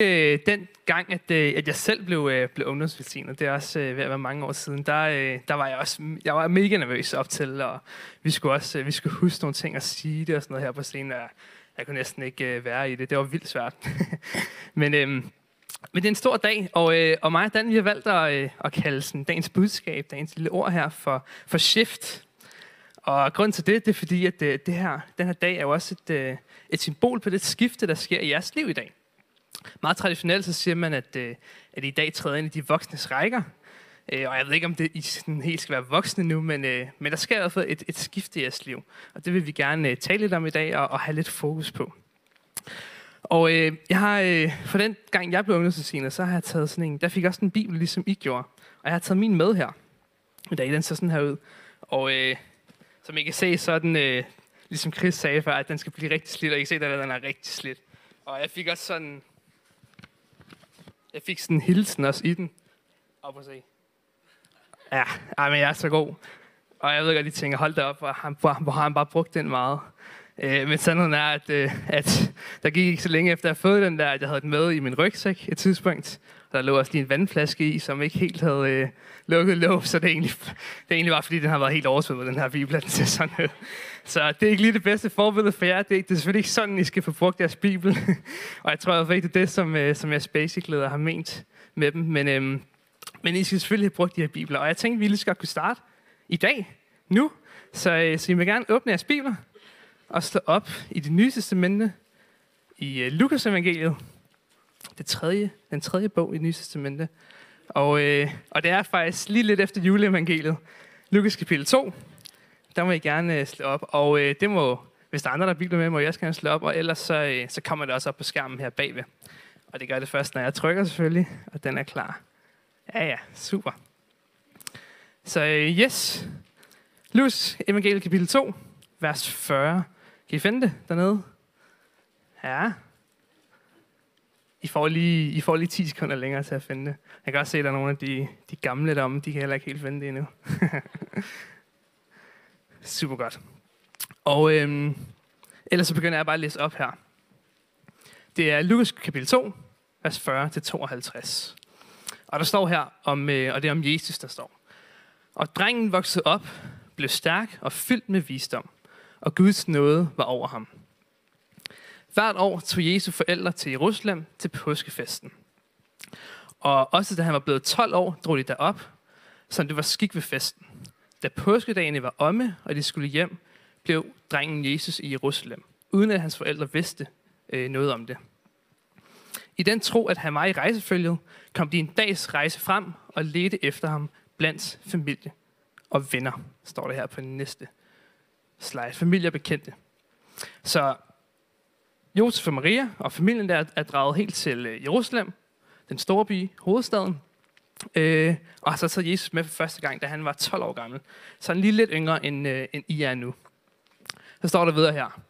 øh, den gang, at, øh, at jeg selv blev, øh, blev ungdomsvelsignet, det er også øh, ved at være mange år siden, der, øh, der var jeg også jeg var mega nervøs op til, og vi skulle også øh, vi skulle huske nogle ting og sige det og sådan noget her på scenen, og jeg kunne næsten ikke øh, være i det. Det var vildt svært. men, øh, men det er en stor dag, og, øh, og mig og Dan, vi har valgt at, øh, at kalde sådan, dagens budskab, dagens lille ord her, for, for shift. Og grund til det, det er fordi, at øh, det her, den her dag er jo også et, øh, et symbol på det skifte, der sker i jeres liv i dag. Meget traditionelt så siger man, at, øh, at I dag træder ind i de voksnes rækker. Øh, og jeg ved ikke, om det I sådan helt skal være voksne nu, men, øh, men der sker i hvert fald et, et skift i jeres liv. Og det vil vi gerne øh, tale lidt om i dag og, og have lidt fokus på. Og øh, jeg har, øh, for den gang jeg blev ungdomsudsignet, så har jeg taget sådan en, der fik også en bibel, ligesom I gjorde. Og jeg har taget min med her. I dag, den ser sådan her ud. Og øh, som I kan se, så er den, øh, ligesom Chris sagde før, at den skal blive rigtig slidt, og I kan se, at den er rigtig slidt. Og jeg fik også sådan jeg fik sådan en hilsen også i den. Op og se. Ja, ej, men jeg er så god. Og jeg ved godt, de tænker, hold da op, hvor, han, hvor, hvor har han bare brugt den meget. Øh, men sandheden er, at, øh, at der gik ikke så længe efter, at jeg fået den der, at jeg havde den med i min rygsæk et tidspunkt. Der lå også lige en vandflaske i, som ikke helt havde øh, lukket låg, så det egentlig, det egentlig var, fordi den har været helt oversvømmet, den her bibel, den ser sådan ud. Så det er ikke lige det bedste forbillede for jer. Det er, det er selvfølgelig ikke sådan, I skal få brugt jeres bibel. og jeg tror at det er det, som, øh, som jeres basic-leder har ment med dem. Men, øh, men I skal selvfølgelig have brugt de her bibler. Og jeg tænkte, at vi lige skal kunne starte i dag, nu. Så, øh, så I må gerne åbne jeres bibler og slå op i det nye testamente i øh, Lukas evangeliet. Det tredje, den tredje bog i nye testamente. Og, øh, og det er faktisk lige lidt efter juleevangeliet. Lukas kapitel 2. Der må I gerne øh, slå op. Og øh, det må, hvis der er andre, der bibler med, må jeg også gerne slå op. Og ellers så, øh, så kommer det også op på skærmen her bagved. Og det gør det først, når jeg trykker selvfølgelig. Og den er klar. Ja, ja, super. Så øh, yes. Lukas evangeliet kapitel 2, vers 40. Kan I finde det dernede? Ja. I får lige, I får lige 10 sekunder længere til at finde det. Jeg kan også se, at der er nogle af de, de gamle deromme, de kan heller ikke helt finde det endnu. Super godt. Og øhm, ellers så begynder jeg bare at læse op her. Det er Lukas kapitel 2, vers 40-52. Og der står her, om, øh, og det er om Jesus, der står. Og drengen voksede op, blev stærk og fyldt med visdom, og Guds nåde var over ham. Hvert år tog Jesu forældre til Jerusalem til påskefesten. Og også da han var blevet 12 år, drog de derop, som det var skik ved festen. Da påskedagene var omme, og de skulle hjem, blev drengen Jesus i Jerusalem, uden at hans forældre vidste øh, noget om det. I den tro, at han var i rejsefølget, kom de en dags rejse frem og ledte efter ham blandt familie og venner, står det her på den næste slide. Familie og bekendte. Så Josef og Maria og familien der er draget helt til øh, Jerusalem, den store by, hovedstaden. Øh, og så taget Jesus med for første gang, da han var 12 år gammel. Så han lige lidt yngre, end, øh, end I er nu. Så står der videre her.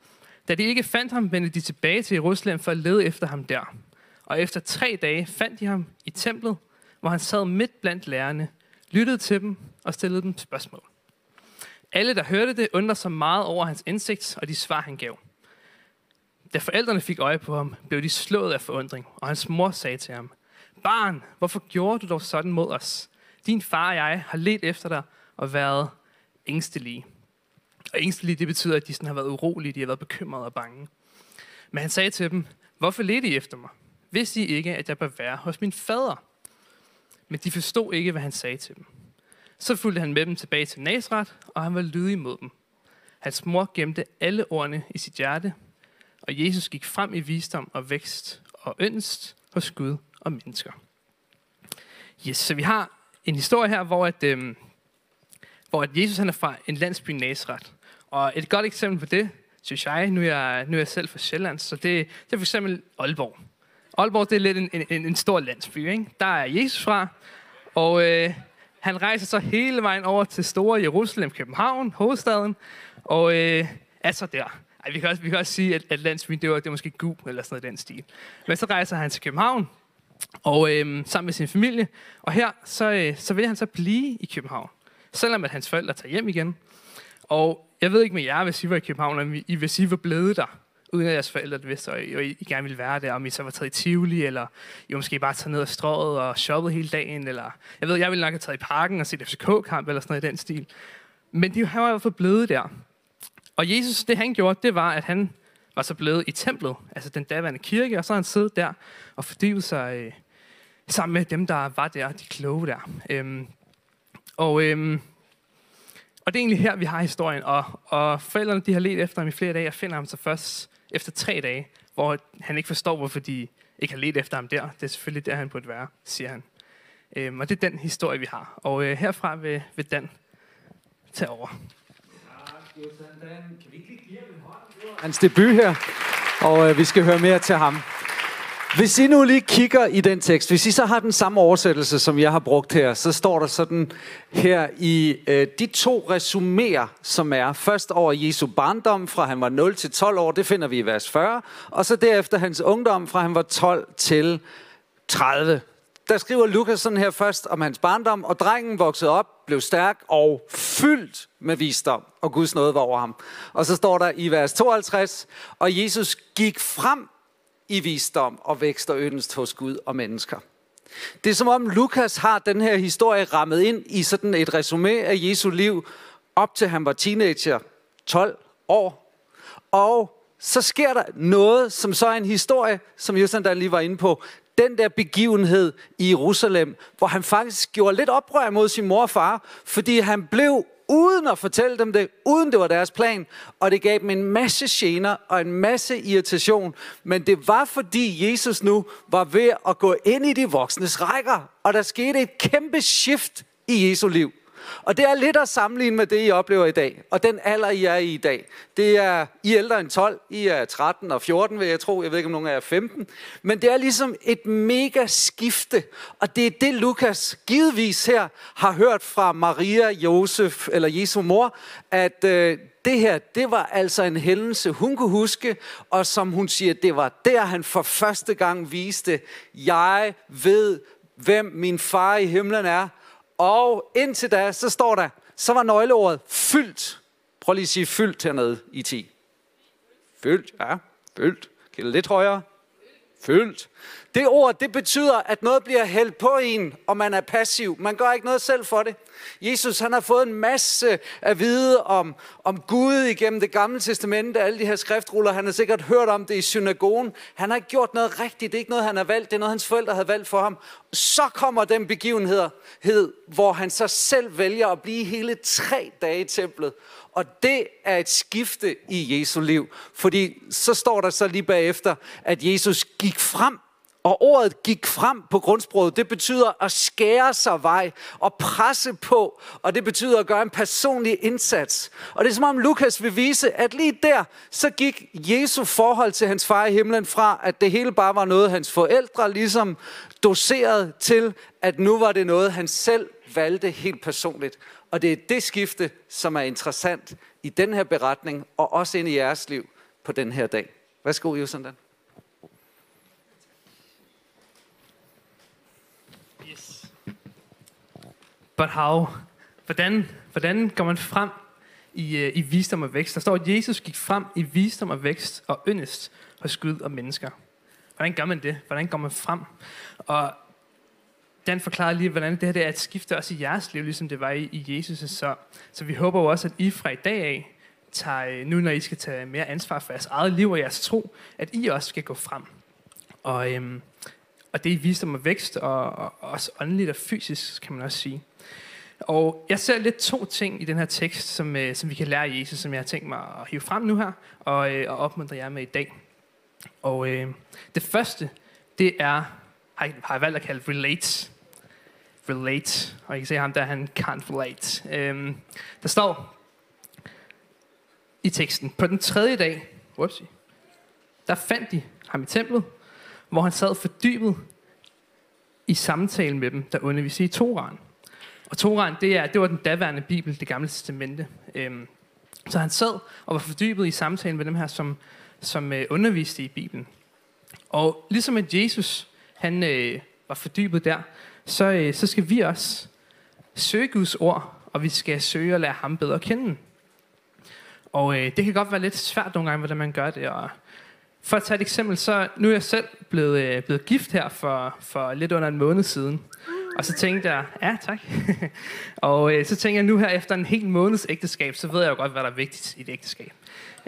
Da de ikke fandt ham, vendte de tilbage til Jerusalem for at lede efter ham der. Og efter tre dage fandt de ham i templet, hvor han sad midt blandt lærerne, lyttede til dem og stillede dem spørgsmål. Alle, der hørte det, undrede sig meget over hans indsigt og de svar, han gav. Da forældrene fik øje på ham, blev de slået af forundring, og hans mor sagde til ham, Barn, hvorfor gjorde du dog sådan mod os? Din far og jeg har let efter dig og været ængstelige. Og ængstelige, det betyder, at de sådan har været urolige, de har været bekymrede og bange. Men han sagde til dem, hvorfor ledte I efter mig? Vidste I ikke, at jeg bør være hos min fader? Men de forstod ikke, hvad han sagde til dem. Så fulgte han med dem tilbage til Nazareth, og han var lydig mod dem. Hans mor gemte alle ordene i sit hjerte, og Jesus gik frem i visdom og vækst og ønst hos Gud og mennesker. Yes, så vi har en historie her, hvor, at, øhm, hvor at Jesus han er fra en landsby Nazareth. Og et godt eksempel på det, synes jeg, nu er jeg, nu er jeg selv fra Sjælland, så det, det er for eksempel Aalborg. Aalborg det er lidt en, en, en stor landsby. Ikke? Der er Jesus fra, og øh, han rejser så hele vejen over til store Jerusalem, København, hovedstaden, og øh, er så der. Ej, vi, kan også, vi kan også sige, at, at landsbyen, det var, det var måske gu, eller sådan noget i den stil. Men så rejser han til København, og øh, sammen med sin familie. Og her, så, øh, så vil han så blive i København. Selvom at hans forældre tager hjem igen. Og jeg ved ikke med jer, hvis I var i København, om I, hvis I var blevet der, uden at jeres forældre vidste, og øh, I, og I gerne ville være der, om I så var taget i Tivoli, eller I måske bare taget ned og strået og shoppet hele dagen, eller jeg ved, jeg ville nok have taget i parken og set FCK-kamp, eller sådan noget i den stil. Men de, han var i hvert fald blevet der. Og Jesus, det han gjorde, det var, at han var så blevet i templet, altså den daværende kirke, og så han siddet der og fordybet sig øh, sammen med dem, der var der, de kloge der. Øhm, og, øhm, og det er egentlig her, vi har historien. Og, og forældrene de har let efter ham i flere dage, og finder ham så først efter tre dage, hvor han ikke forstår, hvorfor de ikke har let efter ham der. Det er selvfølgelig der, han burde være, siger han. Øhm, og det er den historie, vi har. Og øh, herfra vil, vil Dan tage over. Hans debut her, og øh, vi skal høre mere til ham. Hvis I nu lige kigger i den tekst, hvis I så har den samme oversættelse, som jeg har brugt her, så står der sådan her i øh, de to resuméer, som er først over Jesu barndom, fra han var 0 til 12 år, det finder vi i vers 40, og så derefter hans ungdom, fra han var 12 til 30. Der skriver Lukas sådan her først om hans barndom, og drengen voksede op, blev stærk og fyldt med visdom, og Guds nåde var over ham. Og så står der i vers 52, og Jesus gik frem i visdom og vækst og yndest hos Gud og mennesker. Det er som om Lukas har den her historie rammet ind i sådan et resume af Jesu liv, op til han var teenager, 12 år. Og så sker der noget, som så er en historie, som Justin der lige var inde på. Den der begivenhed i Jerusalem, hvor han faktisk gjorde lidt oprør mod sin mor og far, fordi han blev uden at fortælle dem det, uden det var deres plan, og det gav dem en masse gener og en masse irritation. Men det var fordi Jesus nu var ved at gå ind i de voksnes rækker, og der skete et kæmpe shift i Jesu liv. Og det er lidt at sammenligne med det, I oplever i dag. Og den alder, I er i i dag. Det er, I er ældre end 12, I er 13 og 14, vil jeg tro. Jeg ved ikke, om nogen af jer er 15. Men det er ligesom et mega skifte. Og det er det, Lukas givetvis her har hørt fra Maria, Josef eller Jesu mor, at øh, det her, det var altså en hændelse, hun kunne huske, og som hun siger, det var der, han for første gang viste, jeg ved, hvem min far i himlen er, og indtil da, så står der, så var nøgleordet fyldt. Prøv lige at sige fyldt hernede i 10. Fyldt, ja, fyldt. Kan lidt højere? Fyldt. Det ord, det betyder, at noget bliver hældt på en, og man er passiv. Man gør ikke noget selv for det. Jesus, han har fået en masse at vide om, om Gud igennem det gamle testamente, alle de her skriftruller. Han har sikkert hørt om det i synagogen. Han har ikke gjort noget rigtigt. Det er ikke noget, han har valgt. Det er noget, hans forældre havde valgt for ham. Så kommer den begivenhed, hvor han så selv vælger at blive hele tre dage i templet. Og det er et skifte i Jesu liv. Fordi så står der så lige bagefter, at Jesus gik frem og ordet gik frem på grundsproget, det betyder at skære sig vej og presse på, og det betyder at gøre en personlig indsats. Og det er som om Lukas vil vise, at lige der, så gik Jesu forhold til hans far i himlen fra, at det hele bare var noget, hans forældre ligesom doserede til, at nu var det noget, han selv valgte helt personligt. Og det er det skifte, som er interessant i den her beretning, og også ind i jeres liv på den her dag. Værsgo, Jusandan. But how? Hvordan, hvordan går man frem i, øh, i visdom og vækst? Der står, at Jesus gik frem i visdom og vækst og yndest hos Gud og mennesker. Hvordan gør man det? Hvordan går man frem? Og Dan forklarede lige, hvordan det her det er at skifte også i jeres liv, ligesom det var i, i Jesus' så. Så vi håber jo også, at I fra i dag af, tager, øh, nu når I skal tage mere ansvar for jeres eget liv og jeres tro, at I også skal gå frem. Og, øhm, og det er visdom og vækst, og, og også åndeligt og fysisk, kan man også sige. Og jeg ser lidt to ting i den her tekst, som, øh, som vi kan lære af Jesus, som jeg har tænkt mig at hive frem nu her, og, øh, og opmuntre jer med i dag. Og øh, det første, det er, har jeg, har jeg valgt at kalde relate. Relate. Og I kan se ham der, han can't relate. Øh, der står i teksten, på den tredje dag, whoopsie, der fandt de ham i templet, hvor han sad fordybet i samtalen med dem, der underviste i Toran. Og Toran, det, er, det var den daværende Bibel, det gamle testamente. Øhm, så han sad og var fordybet i samtalen med dem her, som, som øh, underviste i Bibelen. Og ligesom at Jesus han øh, var fordybet der, så, øh, så skal vi også søge Guds ord, og vi skal søge at lære ham bedre kende. Og øh, det kan godt være lidt svært nogle gange, hvordan man gør det, og For at tage et eksempel, så nu er jeg selv blevet, øh, blevet gift her for, for lidt under en måned siden. Og så tænkte jeg, ja tak. og øh, så tænkte jeg, nu her efter en hel måneds ægteskab, så ved jeg jo godt, hvad der er vigtigt i et ægteskab.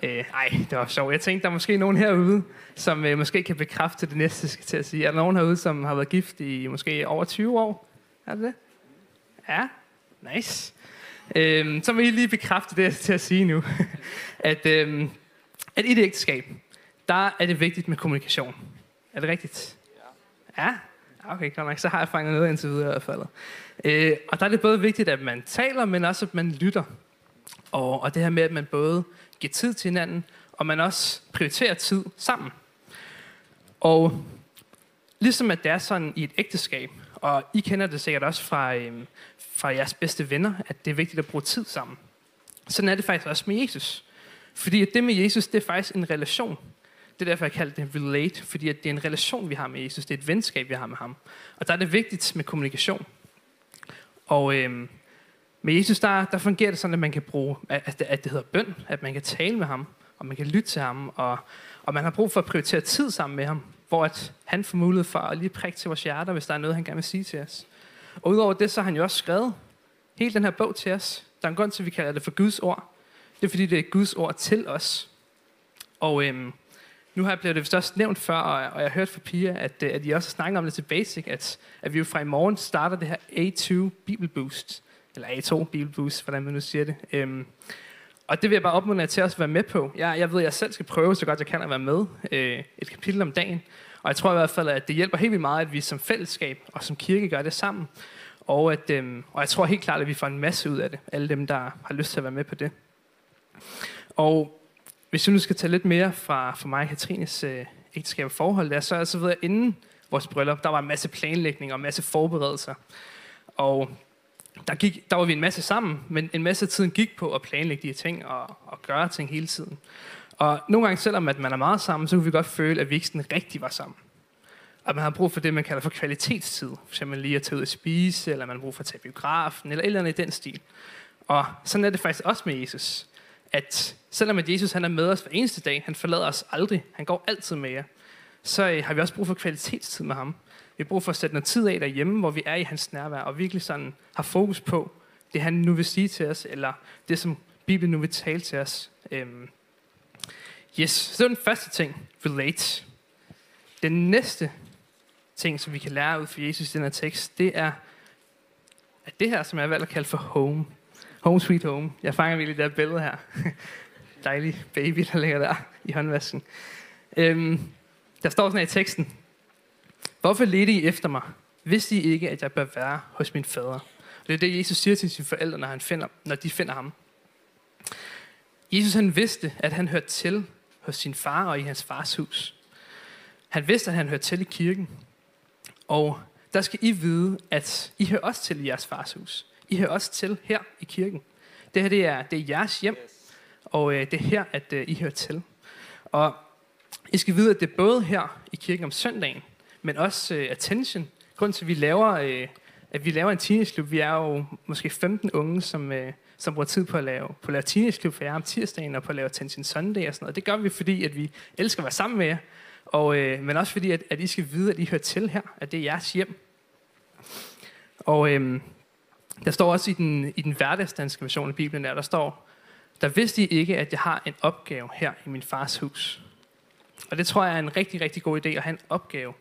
Øh, ej, det var sjovt. Jeg tænkte, der er måske nogen herude, som øh, måske kan bekræfte det næste, skal til at sige. Er der nogen herude, som har været gift i måske over 20 år? Er det det? Ja, nice. Øh, så vil I lige bekræfte det, jeg til at sige nu. at, øh, at i et ægteskab, der er det vigtigt med kommunikation. Er det rigtigt? Ja. Okay, godt nok. Så har jeg fanget noget indtil videre i hvert fald. Øh, og der er det både vigtigt, at man taler, men også, at man lytter. Og, og det her med, at man både giver tid til hinanden, og man også prioriterer tid sammen. Og ligesom at det er sådan i et ægteskab, og I kender det sikkert også fra, øh, fra jeres bedste venner, at det er vigtigt at bruge tid sammen. Sådan er det faktisk også med Jesus. Fordi at det med Jesus, det er faktisk en relation. Det er derfor, jeg kalder det relate, fordi at det er en relation, vi har med Jesus. Det er et venskab, vi har med ham. Og der er det vigtigt med kommunikation. Og øhm, med Jesus, der, der fungerer det sådan, at man kan bruge, at det, at det hedder bøn, at man kan tale med ham, og man kan lytte til ham, og, og man har brug for at prioritere tid sammen med ham, hvor at han får mulighed for at lige prikke til vores hjerter, hvis der er noget, han gerne vil sige til os. Og udover det, så har han jo også skrevet hele den her bog til os. Der er en grund til, at vi kalder det for Guds ord. Det er fordi, det er Guds ord til os. Og øhm, nu har jeg blevet det vist også nævnt før, og, og jeg har hørt fra Pia, at, øh, at I også snakker om det til Basic, at, at vi jo fra i morgen starter det her A2 Bible Boost, eller A2 Bible Boost, hvordan man nu siger det. Øhm, og det vil jeg bare opmuntre jer til at være med på. Jeg, jeg ved, at jeg selv skal prøve, så godt jeg kan at være med øh, et kapitel om dagen. Og jeg tror i hvert fald, at det hjælper helt vildt meget, at vi som fællesskab og som kirke gør det sammen. Og, at, øhm, og jeg tror helt klart, at vi får en masse ud af det. Alle dem, der har lyst til at være med på det. Og hvis jeg nu skal tage lidt mere fra, fra mig og Katrines øh, ægteskab og forhold der, så, så ved jeg, inden vores bryllup, der var en masse planlægning og en masse forberedelser. Og der, gik, der var vi en masse sammen, men en masse af tiden gik på at planlægge de her ting og, og gøre ting hele tiden. Og nogle gange, selvom at man er meget sammen, så kunne vi godt føle, at vi ikke sådan rigtig var sammen. Og man har brug for det, man kalder for kvalitetstid. For eksempel lige at tage ud og spise, eller man har brug for at tage biografen, eller et eller andet i den stil. Og sådan er det faktisk også med Jesus at selvom at Jesus han er med os hver eneste dag, han forlader os aldrig, han går altid med jer, så øh, har vi også brug for kvalitetstid med ham. Vi har brug for at sætte noget tid af derhjemme, hvor vi er i hans nærvær, og virkelig sådan har fokus på det, han nu vil sige til os, eller det, som Bibelen nu vil tale til os. Øhm. Yes, så det var den første ting, relate. Den næste ting, som vi kan lære ud fra Jesus i den her tekst, det er, at det her, som jeg har valgt at kalde for home. Home sweet home. Jeg fanger virkelig det her billede her. Dejlig baby, der ligger der i håndvasken. Øhm, der står sådan her i teksten. Hvorfor ledte I efter mig? Vidste I ikke, at jeg bør være hos min fader? Og det er det, Jesus siger til sine forældre, når, han finder, når de finder ham. Jesus han vidste, at han hørte til hos sin far og i hans fars hus. Han vidste, at han hørte til i kirken. Og der skal I vide, at I hører også til i jeres fars hus. I hører også til her i kirken. Det her det er, det er jeres hjem, og øh, det er her, at øh, I hører til. Og I skal vide, at det er både her i kirken om søndagen, men også øh, attention. Grunden til, at vi laver, øh, at vi laver en teenageklub, vi er jo måske 15 unge, som, øh, som bruger tid på at lave, på at lave teenageklub for jer om tirsdagen, og på at lave Attention Sunday og sådan noget. Det gør vi, fordi at vi elsker at være sammen med jer, og, øh, men også fordi, at, at I skal vide, at I hører til her, at det er jeres hjem. Og øh, der står også i den, i den hverdagsdanske version af Bibelen, der, der står, der vidste I ikke, at jeg har en opgave her i min fars hus. Og det tror jeg er en rigtig, rigtig god idé at have en opgave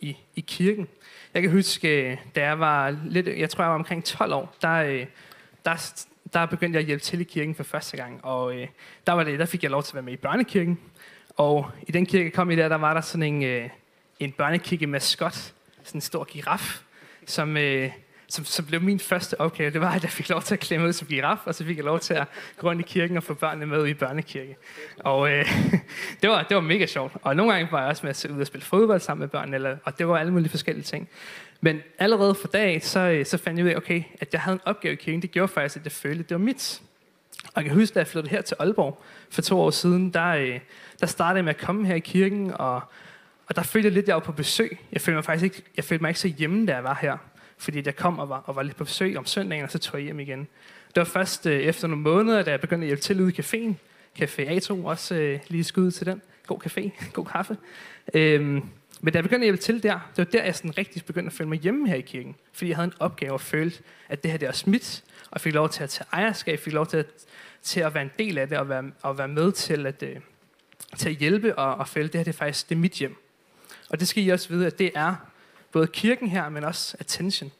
i, i kirken. Jeg kan huske, da jeg var lidt, jeg tror jeg var omkring 12 år, der, øh, der, der begyndte jeg at hjælpe til i kirken for første gang. Og øh, der, var det, der fik jeg lov til at være med i børnekirken. Og i den kirke kom i der, der var der sådan en, øh, en børnekirke maskot, sådan en stor giraf, som, som, som blev min første opgave, det var, at jeg fik lov til at klemme ud som giraf, og så fik jeg lov til at gå rundt i kirken og få børnene med i børnekirke. Og øh, det, var, det var mega sjovt. Og nogle gange var jeg også med at ud og spille fodbold sammen med børnene, eller, og det var alle mulige forskellige ting. Men allerede for dag, så, øh, så fandt jeg ud af, okay, at jeg havde en opgave i kirken. Det gjorde faktisk, at jeg følte, at det var mit. Og jeg kan huske, da jeg flyttede her til Aalborg for to år siden, der, øh, der startede jeg med at komme her i kirken, og, og der følte jeg lidt, at jeg var på besøg. Jeg følte mig faktisk ikke, jeg følte mig ikke så hjemme, da jeg var her fordi jeg kom og var, og var lidt på besøg om søndagen, og så tog jeg hjem igen. Det var først øh, efter nogle måneder, da jeg begyndte at hjælpe til ude i caféen, Café A2, også øh, lige skud til den. god café, god kaffe. Øhm, men da jeg begyndte at hjælpe til der, det var der, jeg sådan rigtig begyndte at føle mig hjemme her i kirken. Fordi jeg havde en opgave og følte, at det her det er mit, og fik lov til at tage ejerskab, fik lov til at, til at være en del af det, og være, og være med til at, øh, til at hjælpe og, og føle, at det her det er faktisk det er mit hjem. Og det skal I også vide, at det er både kirken her, men også attention.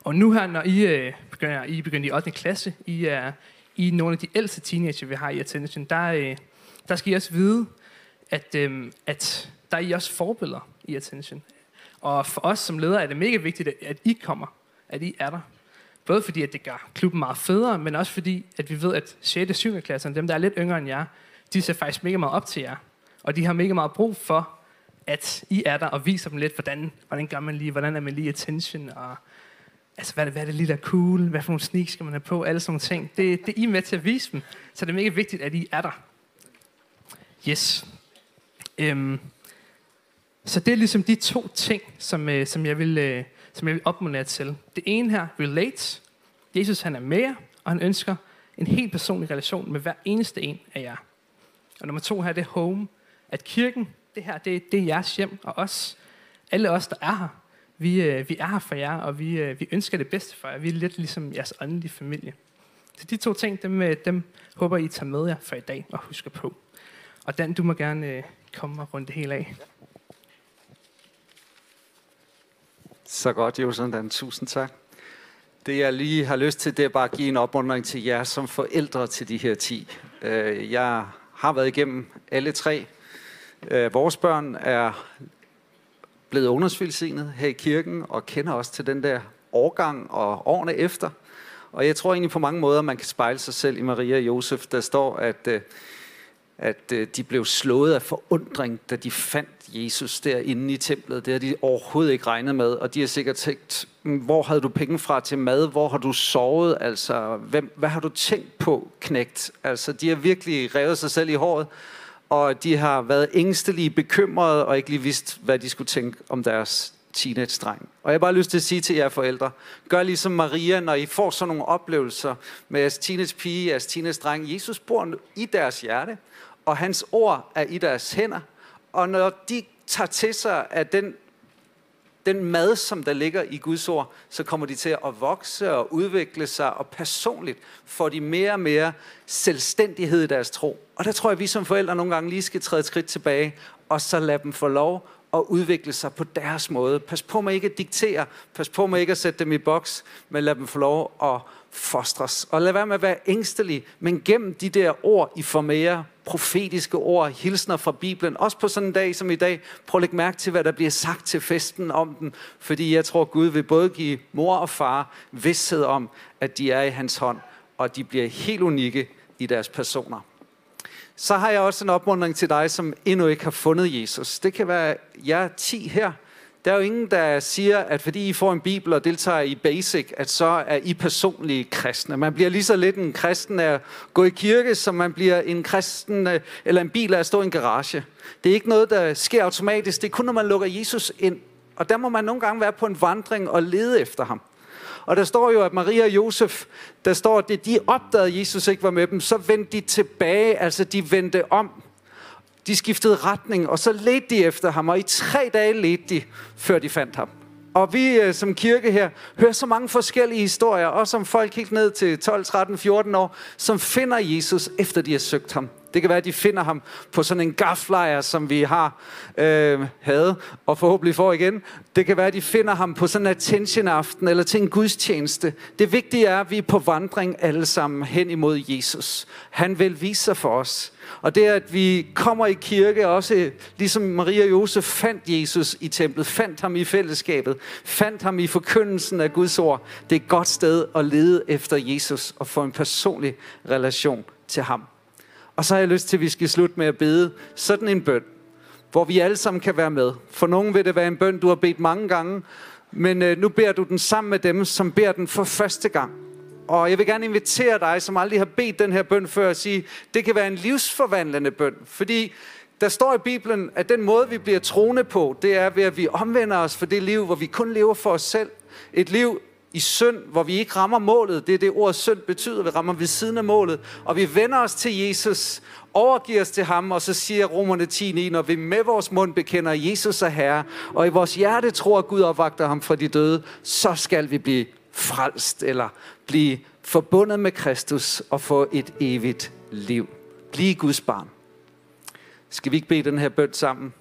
Og nu her, når I, øh, begynder, I begynder i 8. klasse, I er i nogle af de ældste teenager, vi har i attention, der, øh, der skal I også vide, at, øh, at der er I også forbilleder i attention. Og for os som ledere er det mega vigtigt, at I kommer, at I er der. Både fordi, at det gør klubben meget federe, men også fordi, at vi ved, at 6. og 7. klasserne, dem der er lidt yngre end jer, de ser faktisk mega meget op til jer. Og de har mega meget brug for, at I er der og viser dem lidt, hvordan, hvordan gør man lige, hvordan er man lige attention, og altså, hvad, er det, hvad er det lige, der er cool, hvad for nogle sneaks skal man have på, alle sådan nogle ting. Det, det er I med til at vise dem, så det er mega vigtigt, at I er der. Yes. Øhm, så det er ligesom de to ting, som, øh, som, jeg vil, øh, som jeg vil opmuntre til. Det ene her, relate. Jesus han er med jer, og han ønsker en helt personlig relation med hver eneste en af jer. Og nummer to her, det er home. At kirken, det her, det, det er jeres hjem, og os, alle os, der er her, vi, øh, vi er her for jer, og vi, øh, vi ønsker det bedste for jer. Vi er lidt ligesom jeres åndelige familie. Så de to ting, dem, øh, dem håber I tager med jer for i dag og husker på. Og Dan, du må gerne øh, komme og runde det hele af. Så godt, Josan Tusind tak. Det jeg lige har lyst til, det er bare at give en opmuntring til jer som forældre til de her 10. Øh, jeg har været igennem alle tre. Øh, vores børn er blevet ungdomsvilsignet her i kirken, og kender også til den der årgang og årene efter. Og jeg tror egentlig på mange måder, man kan spejle sig selv i Maria og Josef. Der står, at øh, at øh, de blev slået af forundring, da de fandt Jesus derinde i templet. Det har de overhovedet ikke regnet med, og de har sikkert tænkt, mm, hvor havde du penge fra til mad? Hvor har du sovet? Altså, hvem, hvad har du tænkt på, knægt? Altså, de har virkelig revet sig selv i håret, og de har været ængstelige, bekymrede, og ikke lige vidst, hvad de skulle tænke om deres teenage-dreng. Og jeg har bare lyst til at sige til jer forældre, gør ligesom Maria, når I får sådan nogle oplevelser med jeres teenage-pige, jeres teenage-dreng. Jesus bor i deres hjerte og hans ord er i deres hænder. Og når de tager til sig af den, den mad, som der ligger i Guds ord, så kommer de til at vokse og udvikle sig, og personligt får de mere og mere selvstændighed i deres tro. Og der tror jeg, at vi som forældre nogle gange lige skal træde et skridt tilbage, og så lade dem få lov at udvikle sig på deres måde. Pas på med ikke at diktere, pas på med ikke at sætte dem i boks, men lad dem få lov at fostres. Og lad være med at være ængstelig, men gennem de der ord, I får mere profetiske ord, hilsner fra Bibelen, også på sådan en dag som i dag, prøv at lægge mærke til, hvad der bliver sagt til festen om den, fordi jeg tror, Gud vil både give mor og far vidsthed om, at de er i hans hånd, og de bliver helt unikke i deres personer. Så har jeg også en opmuntring til dig, som endnu ikke har fundet Jesus. Det kan være jer 10 her, der er jo ingen, der siger, at fordi I får en bibel og deltager i basic, at så er I personlige kristne. Man bliver lige så lidt en kristen af at gå i kirke, som man bliver en kristen øh, eller en bil af at stå i en garage. Det er ikke noget, der sker automatisk. Det er kun, når man lukker Jesus ind. Og der må man nogle gange være på en vandring og lede efter ham. Og der står jo, at Maria og Josef, der står, at det, de opdagede, at Jesus ikke var med dem, så vendte de tilbage, altså de vendte om de skiftede retning, og så ledte de efter ham, og i tre dage ledte de, før de fandt ham. Og vi øh, som kirke her hører så mange forskellige historier, også om folk helt ned til 12, 13, 14 år, som finder Jesus, efter de har søgt ham. Det kan være, at de finder ham på sådan en gaflejr, som vi har øh, havde, og forhåbentlig får igen. Det kan være, at de finder ham på sådan en attention-aften, eller til en gudstjeneste. Det vigtige er, at vi er på vandring alle sammen hen imod Jesus. Han vil vise sig for os. Og det er, at vi kommer i kirke også, ligesom Maria og Josef fandt Jesus i templet, fandt ham i fællesskabet, fandt ham i forkyndelsen af Guds ord. Det er et godt sted at lede efter Jesus og få en personlig relation til ham. Og så har jeg lyst til, at vi skal slutte med at bede sådan en bøn, hvor vi alle sammen kan være med. For nogen vil det være en bøn, du har bedt mange gange, men øh, nu beder du den sammen med dem, som beder den for første gang. Og jeg vil gerne invitere dig, som aldrig har bedt den her bøn før, at sige, det kan være en livsforvandlende bøn. Fordi der står i Bibelen, at den måde, vi bliver troende på, det er ved, at vi omvender os for det liv, hvor vi kun lever for os selv. Et liv i synd, hvor vi ikke rammer målet. Det er det ord synd betyder. Vi rammer ved siden af målet. Og vi vender os til Jesus, overgiver os til ham, og så siger romerne 10, når vi med vores mund bekender Jesus er Herre, og i vores hjerte tror, at Gud opvagter ham fra de døde, så skal vi blive frelst, eller blive forbundet med Kristus og få et evigt liv. Bliv Guds barn. Skal vi ikke bede den her bøn sammen?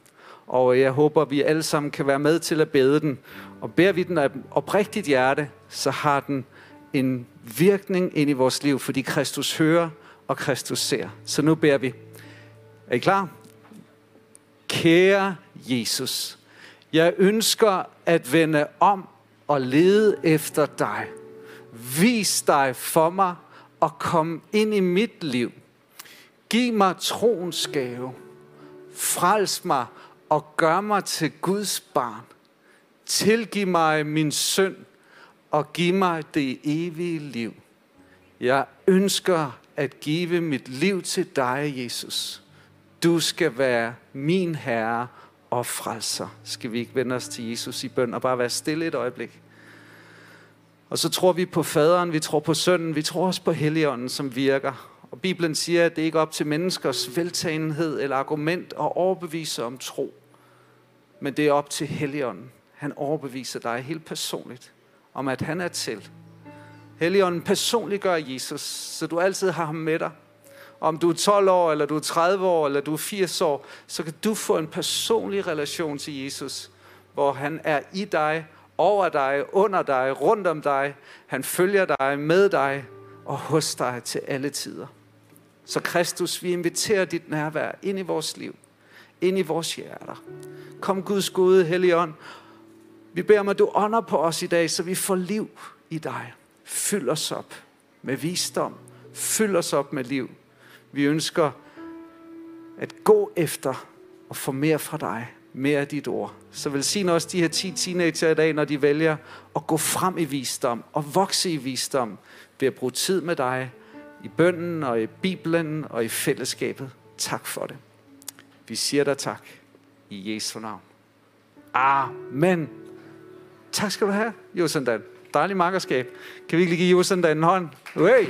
Og jeg håber, at vi alle sammen kan være med til at bede den. Og beder vi den af oprigtigt hjerte, så har den en virkning ind i vores liv, fordi Kristus hører, og Kristus ser. Så nu beder vi. Er I klar? Kære Jesus, jeg ønsker at vende om og lede efter dig. Vis dig for mig og kom ind i mit liv. Giv mig troens gave. Frels mig og gør mig til Guds barn. Tilgiv mig min synd og giv mig det evige liv. Jeg ønsker at give mit liv til dig, Jesus. Du skal være min Herre og frelser. Skal vi ikke vende os til Jesus i bøn og bare være stille et øjeblik? Og så tror vi på faderen, vi tror på sønnen, vi tror også på helligånden, som virker. Og Bibelen siger, at det ikke er op til menneskers veltagenhed eller argument at overbevise om tro. Men det er op til helligånden. Han overbeviser dig helt personligt om, at han er til. Helligånden personliggør Jesus, så du altid har ham med dig. Om du er 12 år, eller du er 30 år, eller du er 80 år, så kan du få en personlig relation til Jesus, hvor han er i dig, over dig, under dig, rundt om dig. Han følger dig, med dig og hos dig til alle tider. Så Kristus, vi inviterer dit nærvær ind i vores liv, ind i vores hjerter. Kom Guds gode Helligånd. Vi beder om, at du ånder på os i dag, så vi får liv i dig. Fyld os op med visdom. Fyld os op med liv. Vi ønsker at gå efter og få mere fra dig. Mere af dit ord. Så velsign også de her 10 teenager i dag, når de vælger at gå frem i visdom og vokse i visdom ved at bruge tid med dig i bønden og i Bibelen og i fællesskabet. Tak for det. Vi siger dig tak i Jesu navn. Amen. Tak skal du have, Josandan. Dejlig makkerskab. Kan vi ikke lige give Josandan en hånd? Hey.